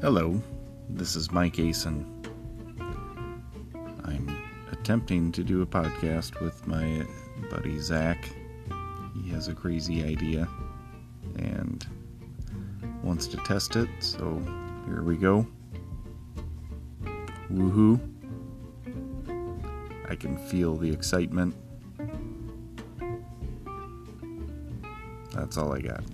Hello, this is Mike Asen. I'm attempting to do a podcast with my buddy Zach. He has a crazy idea and wants to test it, so here we go. Woohoo! I can feel the excitement. That's all I got.